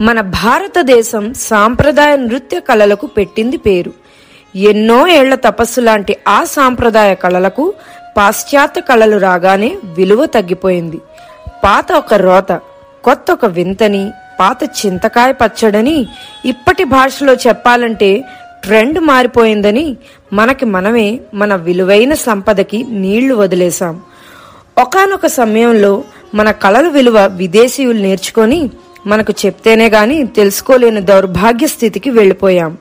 మన భారతదేశం సాంప్రదాయ నృత్య కళలకు పెట్టింది పేరు. ఎన్నో ఏళ్ళ తపస్సు లాంటి ఆ సాంప్రదాయ కళలకు పాశ్చాత్య కళలు రాగానే విలువ తగ్గిపోయింది. పాత ఒక రోత కొత్త ఒక వింతని పాత చింతకాయ పచ్చడని ఇప్పటి భాషలో చెప్పాలంటే ట్రెండ్ మారిపోయిందని మనకి మనమే మన విలువైన సంపదకి నీళ్ళు వదిలేశాం. ఒకానొక సమయంలో మన కళల విలువ విదేశీయులు నేర్చుకొని మనకు చెప్తేనే గాని తెలుసుకోలేని దౌర్భాగ్య స్థితికి వెళ్ళిపోయాం.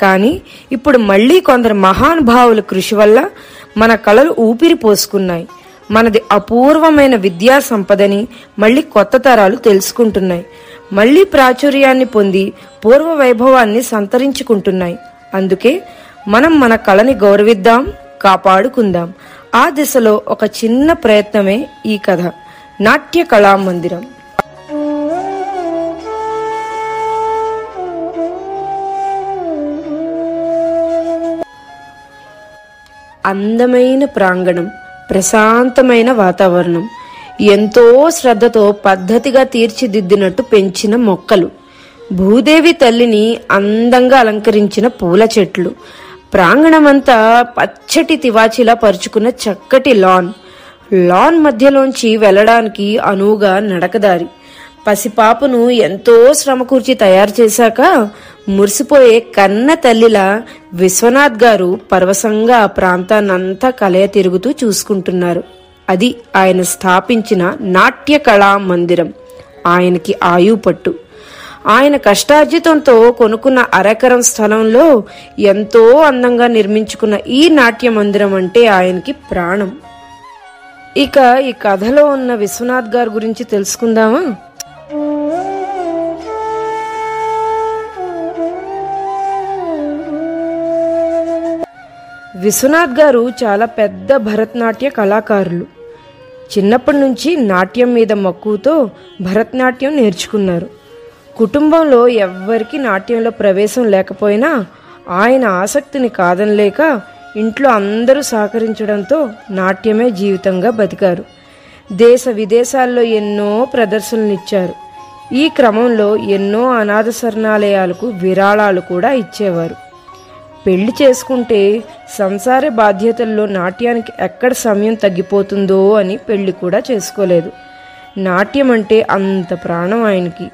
కానీ ఇప్పుడు మళ్ళీ కొందరు మహానుభావుల కృషి వల్ల మన కళలు ఊపిరి పోసుకున్నాయి. మనది అపూర్వమైన విద్యా సంపదని మళ్ళీ కొత్త తరాలు తెలుసుకుంటున్నాయి. మళ్ళీ ప్రాచుర్యాన్ని పొంది పూర్వ వైభవాన్ని సంతరించుకుంటున్నాయి. అందుకే మనం మన కళని గౌరవిద్దాం కాపాడుకుందాం. ఆ దిశలో ఒక చిన్న ప్రయత్నమే ఈ కథ. నాట్య కళా మందిరం. అందమైన ప్రాంగణం ప్రశాంతమైన వాతావరణం ఎంతో శ్రద్ధతో పద్ధతిగా తీర్చిదిద్దినట్టు పెంచిన మొక్కలు. భూదేవి తల్లిని అందంగా అలంకరించిన పూల చెట్లు. ప్రాంగణమంతా పచ్చటి తివాచిలా పరుచుకున్న చక్కటి లాన్ లాన్ మధ్యలోంచి వెళ్ళడానికి అనువుగా నడకదారి. పసిపాపను ఎంతో శ్రమ కూర్చి తయారు చేశాక మురిసిపోయే కన్న తల్లిలా విశ్వనాథ్ గారు పరవశంగా ఆ ప్రాంతాన్నంతా కలయ తిరుగుతూ చూసుకుంటున్నారు. అది ఆయన స్థాపించిన నాట్య కళా మందిరం. ఆయనకి ఆయుపట్టు. ఆయన కష్టార్జితంతో కొనుక్కున్న అరెకరం స్థలంలో ఎంతో అందంగా నిర్మించుకున్న ఈ నాట్య మందిరం అంటే ఆయనకి ప్రాణం. ఇక ఈ కథలో ఉన్న విశ్వనాథ్ గారి గురించి తెలుసుకుందామా? విశ్వనాథ్ గారు చాలా పెద్ద భరతనాట్య కళాకారులు. చిన్నప్పటి నుంచి నాట్యం మీద మక్కువతో భరతనాట్యం నేర్చుకున్నారు. కుటుంబంలో ఎవ్వరికీ నాట్యంలో ప్రవేశం లేకపోయినా ఆయన ఆసక్తిని కాదనలేక ఇంట్లో అందరూ సహకరించడంతో నాట్యమే జీవితంగా బతికారు. దేశ విదేశాల్లో ఎన్నో ప్రదర్శనలు ఇచ్చారు ఈ క్రమంలో ఎన్నో అనాథ శరణాలయాలకు విరాళాలు కూడా ఇచ్చేవారు. పెళ్ళి చేసుకుంటే సంసార బాధ్యతల్లో నాట్యానికి ఎక్కడ సమయం తగ్గిపోతుందో అని పెళ్ళి కూడా చేసుకోలేదు. నాట్యం అంటే అంత ప్రాణం ఆయనకి.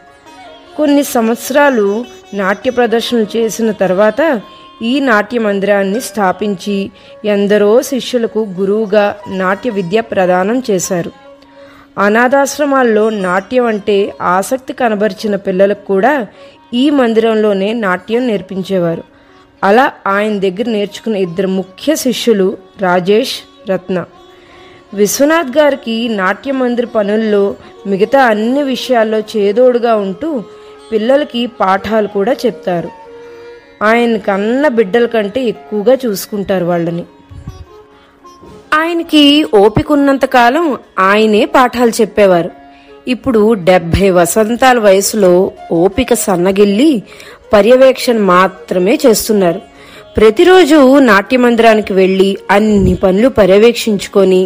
కొన్ని సంవత్సరాలు నాట్య ప్రదర్శనలు చేసిన తర్వాత ఈ నాట్య మందిరాన్ని స్థాపించి ఎందరో శిష్యులకు గురువుగా నాట్య విద్య ప్రదానం చేశారు. అనాథాశ్రమాల్లో నాట్యం అంటే ఆసక్తి కనబరిచిన పిల్లలకు కూడా ఈ మందిరంలోనే నాట్యం నేర్పించేవారు. అలా ఆయన దగ్గర నేర్చుకున్న ఇద్దరు ముఖ్య శిష్యులు రాజేష్ రత్న. విశ్వనాథ్ గారికి నాట్య మందిర్ పనుల్లో మిగతా అన్ని విషయాల్లో చేదోడుగా ఉంటూ పిల్లలకి పాఠాలు కూడా చెప్తారు. ఆయన కన్న బిడ్డల కంటే ఎక్కువగా చూసుకుంటారు వాళ్ళని. ఆయనకి ఓపిక ఉన్నంత కాలం ఆయనే పాఠాలు చెప్పేవారు. ఇప్పుడు డెబ్భై వసంతాల వయసులో ఓపిక సన్నగిల్లి పర్యవేక్షణ మాత్రమే చేస్తున్నారు. ప్రతిరోజు నాట్య మందిరానికి వెళ్ళి అన్ని పనులు పర్యవేక్షించుకొని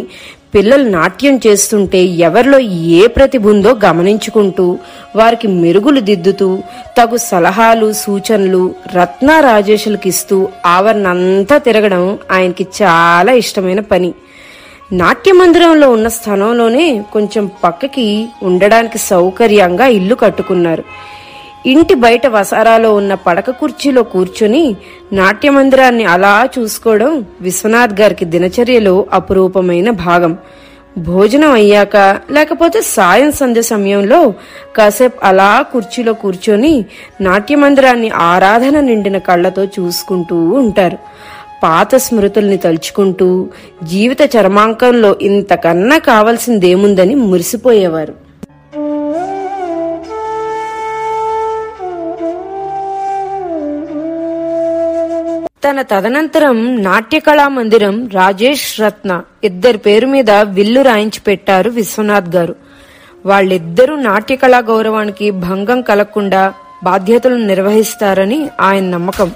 పిల్లలు నాట్యం చేస్తుంటే ఎవరిలో ఏ ప్రతిభ ఉందో గమనించుకుంటూ వారికి మెరుగులు దిద్దుతూ తగు సలహాలు సూచనలు రత్న రాజేషులకు ఇస్తూ ఆవరణంతా తిరగడం ఆయనకి చాలా ఇష్టమైన పని. నాట్య మందిరంలో ఉన్న స్థలంలోనే కొంచెం పక్కకి ఉండడానికి సౌకర్యంగా ఇల్లు కట్టుకున్నారు. ఇంటి బయట వసారాలో ఉన్న పడక కుర్చీలో కూర్చుని నాట్యమందిరాన్ని అలా చూసుకోవడం విశ్వనాథ్ గారికి దినచర్యలో అపురూపమైన భాగం. భోజనం అయ్యాక లేకపోతే సాయం సంధ్య సమయంలో కాసేపు అలా కుర్చీలో కూర్చొని నాట్యమందిరాన్ని ఆరాధన నిండిన కళ్ళతో చూసుకుంటూ ఉంటారు. పాత స్మృతుల్ని తలుచుకుంటూ జీవిత చర్మాంకంలో ఇంతకన్నా కావలసిందేముందని మురిసిపోయేవారు. తన తదనంతరం నాట్యకళా మందిరం రాజేష్ రత్న ఇద్దరి పేరు మీద విల్లు రాయించి పెట్టారు విశ్వనాథ్ గారు. వాళ్ళిద్దరూ నాట్యకళా గౌరవానికి భంగం కలగకుండా బాధ్యతలను నిర్వహిస్తారని ఆయన నమ్మకం.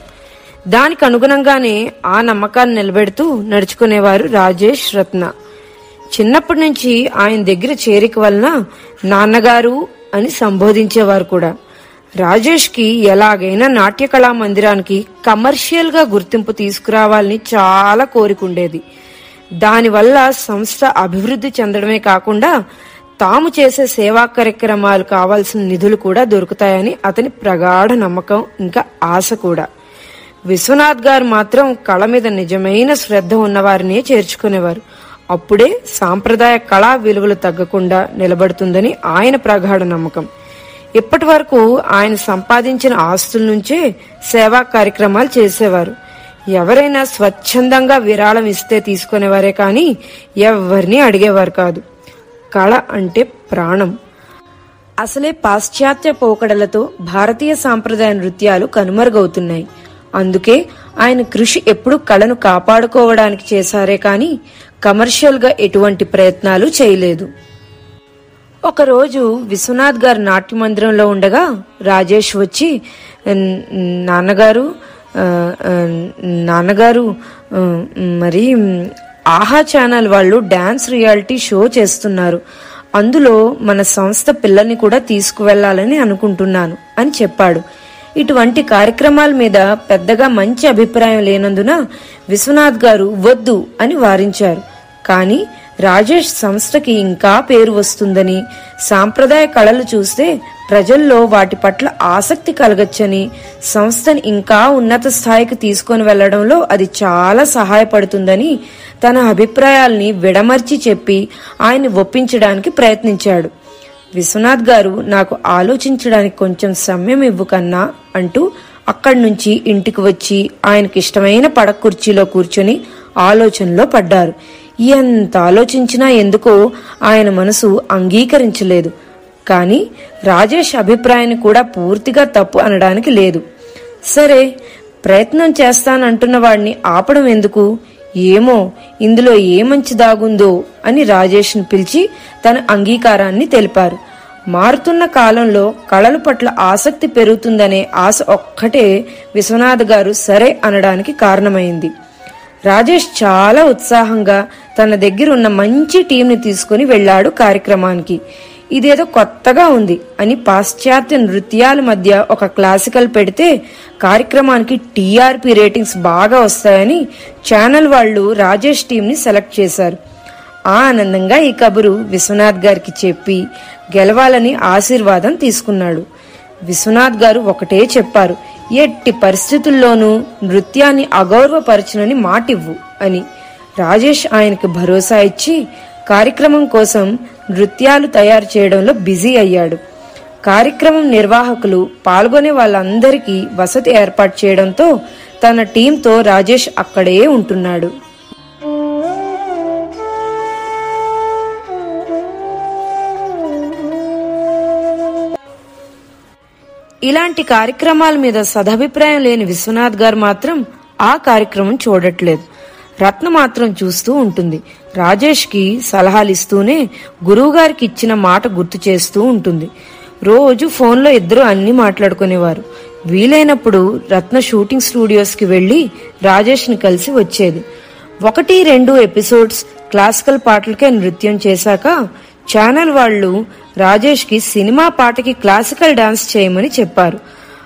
దానికి అనుగుణంగానే ఆ నమ్మకాన్ని నిలబెడుతూ నడుచుకునేవారు రాజేష్ రత్న. చిన్నప్పటి నుంచి ఆయన దగ్గర చేరిక వలన నాన్నగారు అని సంబోధించేవారు కూడా. రాజేష్కి ఎలాగైనా నాట్య కళా మందిరానికి కమర్షియల్గా గుర్తింపు తీసుకురావాలని చాలా కోరికుండేది. దానివల్ల సంస్థ అభివృద్ధి చెందడమే కాకుండా తాము చేసే సేవా కార్యక్రమాలు కావాల్సిన నిధులు కూడా దొరుకుతాయని అతని ప్రగాఢ నమ్మకం ఇంకా ఆశ కూడా. విశ్వనాథ్ గారు మాత్రం కళ మీద నిజమైన శ్రద్ధ ఉన్నవారినే చేర్చుకునేవారు. అప్పుడే సాంప్రదాయ కళా విలువలు తగ్గకుండా నిలబడుతుందని ఆయన ప్రగాఢ నమ్మకం. ఇప్పటి వరకు ఆయన సంపాదించిన ఆస్తుల నుంచే సేవా కార్యక్రమాలు చేసేవారు. ఎవరైనా స్వచ్ఛందంగా విరాళం ఇస్తే తీసుకునేవారే కానీ ఎవరిని అడిగేవారు కాదు. కళ అంటే ప్రాణం. అసలే పాశ్చాత్య పోకడలతో భారతీయ సాంప్రదాయ నృత్యాలు కనుమరుగవుతున్నాయి. అందుకే ఆయన కృషి ఎప్పుడు కళను కాపాడుకోవడానికి చేశారే కానీ కమర్షియల్గా ఎటువంటి ప్రయత్నాలు చేయలేదు. ఒకరోజు విశ్వనాథ్ గారు నాట్య మందిరంలో ఉండగా రాజేష్ వచ్చి నాన్నగారు నాన్నగారు మరి ఆహా ఛానల్ వాళ్ళు డ్యాన్స్ రియాలిటీ షో చేస్తున్నారు. అందులో మన సంస్థ పిల్లల్ని కూడా తీసుకువెళ్ళాలని అనుకుంటున్నాను అని చెప్పాడు. ఇటువంటి కార్యక్రమాల మీద పెద్దగా మంచి అభిప్రాయం లేనందున విశ్వనాథ్ గారు వద్దు అని వారించారు. కానీ రాజేష్ సంస్థకి ఇంకా పేరు వస్తుందని సాంప్రదాయ కళలు చూస్తే ప్రజల్లో వాటి పట్ల ఆసక్తి కలగచ్చని సంస్థని ఇంకా ఉన్నత స్థాయికి తీసుకొని వెళ్ళడంలో అది చాలా సహాయపడుతుందని తన అభిప్రాయాల్ని విడమర్చి చెప్పి ఆయన్ని ఒప్పించడానికి ప్రయత్నించాడు. విశ్వనాథ్ గారు నాకు ఆలోచించడానికి కొంచెం సమయం ఇవ్వు కన్నా అంటూ అక్కడి నుంచి ఇంటికి వచ్చి ఆయనకి ఇష్టమైన కుర్చీలో కూర్చొని ఆలోచనలో పడ్డారు. ఎంత ఆలోచించినా ఎందుకో ఆయన మనసు అంగీకరించలేదు. కానీ రాజేష్ అభిప్రాయాన్ని కూడా పూర్తిగా తప్పు అనడానికి లేదు. సరే ప్రయత్నం చేస్తానంటున్న వాడిని ఆపడం ఎందుకు? ఏమో ఇందులో ఏ మంచి దాగుందో అని రాజేష్ను పిలిచి తన అంగీకారాన్ని తెలిపారు. మారుతున్న కాలంలో కళల పట్ల ఆసక్తి పెరుగుతుందనే ఆశ ఒక్కటే విశ్వనాథ్ గారు సరే అనడానికి కారణమైంది. రాజేష్ చాలా ఉత్సాహంగా తన దగ్గర ఉన్న మంచి టీంని తీసుకుని వెళ్ళాడు కార్యక్రమానికి. ఇదేదో కొత్తగా ఉంది అని పాశ్చాత్య నృత్యాల మధ్య ఒక క్లాసికల్ పెడితే కార్యక్రమానికి టీఆర్పీ రేటింగ్స్ బాగా వస్తాయని ఛానల్ వాళ్ళు రాజేష్ టీంని సెలెక్ట్ చేశారు. ఆనందంగా ఈ కబురు విశ్వనాథ్ గారికి చెప్పి గెలవాలని ఆశీర్వాదం తీసుకున్నాడు. విశ్వనాథ్ గారు ఒకటే చెప్పారు ఎట్టి పరిస్థితుల్లోనూ నృత్యాన్ని అగౌరవపరచునని మాటివ్వు అని. రాజేష్ ఆయనకి భరోసా ఇచ్చి కార్యక్రమం కోసం నృత్యాలు తయారు చేయడంలో బిజీ అయ్యాడు. కార్యక్రమం నిర్వాహకులు పాల్గొనే వాళ్ళందరికీ వసతి ఏర్పాటు చేయడంతో తన టీంతో రాజేష్ అక్కడే ఉంటున్నాడు. ఇలాంటి కార్యక్రమాల మీద సదభిప్రాయం లేని విశ్వనాథ్ గారు మాత్రం ఆ కార్యక్రమం చూడట్లేదు. రత్న మాత్రం చూస్తూ ఉంటుంది. రాజేష్కి సలహాలు ఇస్తూనే గురువుగారికి ఇచ్చిన మాట గుర్తు చేస్తూ ఉంటుంది. రోజు ఫోన్లో ఇద్దరు అన్ని మాట్లాడుకునేవారు. వీలైనప్పుడు రత్న షూటింగ్ స్టూడియోస్కి వెళ్ళి రాజేష్ని కలిసి వచ్చేది. ఒకటి రెండు ఎపిసోడ్స్ క్లాసికల్ పాటలకే నృత్యం చేశాక ఛానల్ వాళ్ళు రాజేష్కి సినిమా పాటకి క్లాసికల్ డాన్స్ చేయమని చెప్పారు.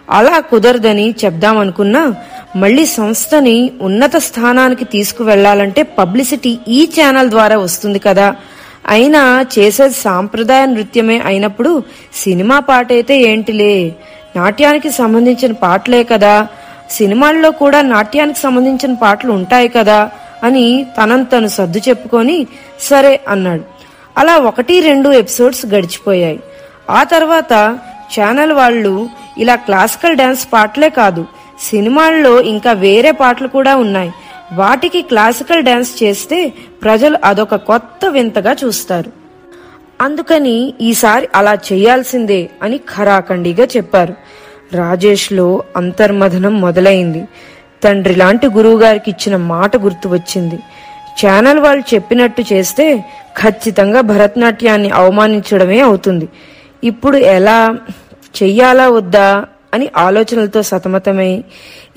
అలా కుదరదని చెప్దామనుకున్నా మళ్ళీ సంస్థని ఉన్నత స్థానానికి తీసుకువెళ్ళాలంటే పబ్లిసిటీ ఈ ఛానల్ ద్వారా వస్తుంది కదా. అయినా చేసేది సాంప్రదాయ నృత్యమే అయినప్పుడు సినిమా పాట అయితే ఏంటిలే? నాట్యానికి సంబంధించిన పాటలే కదా. సినిమాల్లో కూడా నాట్యానికి సంబంధించిన పాటలు ఉంటాయి కదా అని తనను తను సర్దు చెప్పుకొని సరే అన్నాడు. అలా ఒకటి రెండు ఎపిసోడ్స్ గడిచిపోయాయి. ఆ తర్వాత ఛానల్ వాళ్ళు ఇలా క్లాసికల్ డాన్స్ పాటలే కాదు సినిమాల్లో ఇంకా వేరే పాటలు కూడా ఉన్నాయి. వాటికి క్లాసికల్ డ్యాన్స్ చేస్తే ప్రజలు అదొక కొత్త వింతగా చూస్తారు. అందుకని ఈసారి అలా చేయాల్సిందే అని ఖరాఖండిగా చెప్పారు. రాజేష్లో అంతర్మథనం మొదలైంది. తండ్రి లాంటి గురువుగారికి ఇచ్చిన మాట గుర్తు వచ్చింది. ఛానల్ వాళ్ళు చెప్పినట్టు చేస్తే ఖచ్చితంగా భరతనాట్యాన్ని అవమానించడమే అవుతుంది. ఇప్పుడు ఎలా చెయ్యాలా వద్దా? అని ఆలోచనలతో సతమతమై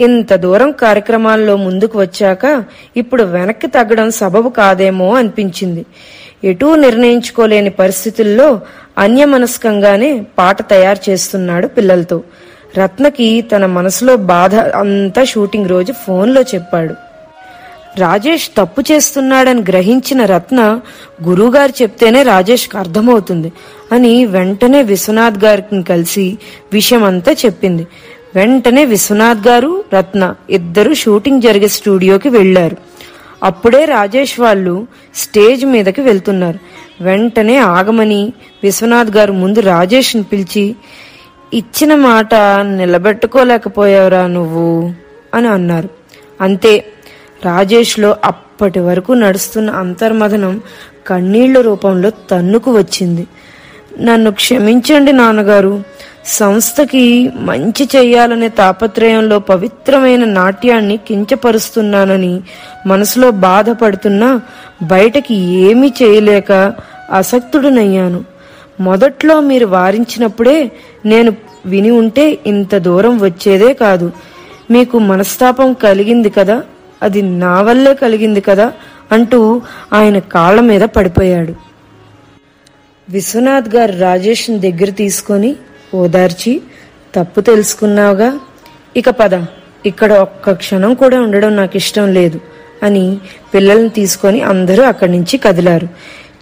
ఇంత దూరం కార్యక్రమాల్లో ముందుకు వచ్చాక ఇప్పుడు వెనక్కి తగ్గడం సబబు కాదేమో అనిపించింది. ఎటూ నిర్ణయించుకోలేని పరిస్థితుల్లో అన్యమనస్కంగానే పాట తయారు చేస్తున్నాడు పిల్లలతో. రత్నకి తన మనసులో బాధ అంతా షూటింగ్ రోజు ఫోన్లో చెప్పాడు. రాజేష్ తప్పు చేస్తున్నాడని గ్రహించిన రత్న గురువుగారు చెప్తేనే రాజేష్కి అర్థమవుతుంది అని వెంటనే విశ్వనాథ్ గారిని కలిసి విషయం అంతా చెప్పింది. వెంటనే విశ్వనాథ్ గారు రత్న ఇద్దరు షూటింగ్ జరిగే స్టూడియోకి వెళ్ళారు అప్పుడే రాజేష్ వాళ్ళు స్టేజ్ మీదకి వెళ్తున్నారు. వెంటనే ఆగమని విశ్వనాథ్ గారు ముందు రాజేష్ని పిలిచి ఇచ్చిన మాట నిలబెట్టుకోలేకపోయావురా నువ్వు అని అన్నారు. అంతే. రాజేష్లో అప్పటి వరకు నడుస్తున్న అంతర్మథనం కన్నీళ్ళ రూపంలో తన్నుకు వచ్చింది. నన్ను క్షమించండి నాన్నగారు. సంస్థకి మంచి చెయ్యాలనే తాపత్రయంలో పవిత్రమైన నాట్యాన్ని కించపరుస్తున్నానని మనసులో బాధపడుతున్నా బయటకి ఏమీ చేయలేక అసక్తుడునయ్యాను. మొదట్లో మీరు వారించినప్పుడే నేను విని ఉంటే ఇంత దూరం వచ్చేదే కాదు. మీకు మనస్తాపం కలిగింది కదా? అది నా వల్లే కలిగింది కదా అంటూ ఆయన కాళ్ళ మీద పడిపోయాడు. విశ్వనాథ్ గారు రాజేష్ని దగ్గర తీసుకొని ఓదార్చి తప్పు తెలుసుకున్నావుగా? ఇక పద. ఇక్కడ ఒక్క క్షణం కూడా ఉండడం నాకు ఇష్టం లేదు అని పిల్లల్ని తీసుకొని అందరూ అక్కడి నుంచి కదిలారు.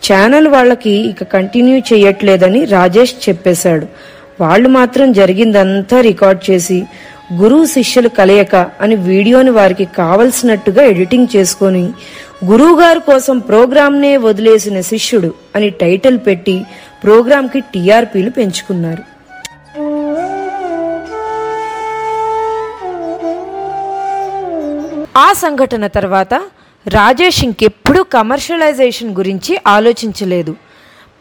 ఛానల్ వాళ్ళకి ఇక కంటిన్యూ చేయట్లేదని రాజేష్ చెప్పేశాడు. వాళ్ళు మాత్రం జరిగిందంతా రికార్డ్ చేసి గురువు శిష్యులు కలయక అని వీడియోని వారికి కావలసినట్టుగా ఎడిటింగ్ చేసుకొని గురువుగారు కోసం ప్రోగ్రాంనే వదిలేసిన శిష్యుడు అని టైటిల్ పెట్టి ప్రోగ్రాంకి టీఆర్పీలు పెంచుకున్నారు. ఆ సంఘటన తర్వాత రాజేష్ ఇంకెప్పుడూ కమర్షియలైజేషన్ గురించి ఆలోచించలేదు.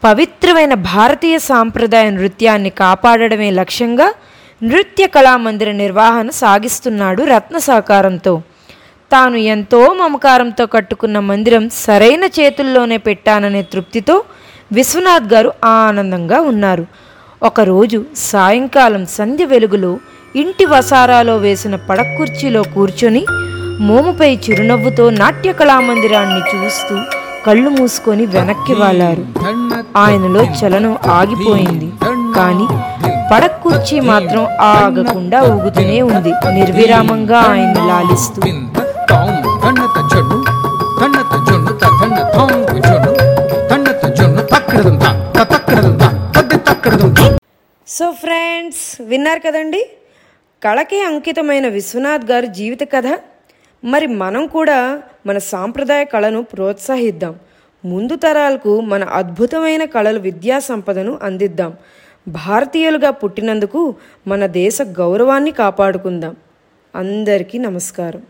పవిత్రమైన భారతీయ సాంప్రదాయ నృత్యాన్ని కాపాడడమే లక్ష్యంగా నృత్య కళామందిర నిర్వహణ సాగిస్తున్నాడు రత్న సహకారంతో తాను ఎంతో మమకారంతో కట్టుకున్న మందిరం సరైన చేతుల్లోనే పెట్టాననే తృప్తితో విశ్వనాథ్ గారు ఆనందంగా ఉన్నారు. ఒకరోజు సాయంకాలం సంధ్య వెలుగులో ఇంటి వసారాలో వేసిన పడకుర్చీలో కూర్చొని మోముపై చిరునవ్వుతో నాట్య కళామందిరాన్ని చూస్తూ కళ్ళు మూసుకొని వెనక్కి వాలారు. ఆయనలో చలనం ఆగిపోయింది. కానీ పడక్కుర్చీ మాత్రం ఆగకుండా ఊగుతూనే ఉంది. నిర్విరామంగా ఆయన్ని లాలిస్తూ. సో ఫ్రెండ్స్ విన్నారు కదండి? కళకి అంకితమైన విశ్వనాథ్ గారి జీవిత కథ. మరి మనం కూడా మన సాంప్రదాయ కళను ప్రోత్సహిద్దాం. ముందు తరాలకు మన అద్భుతమైన కళలు విద్యా సంపదను అందిద్దాం. భారతీయులుగా పుట్టినందుకు మన దేశ గౌరవాన్ని కాపాడుకుందాం. అందరికీ నమస్కారం.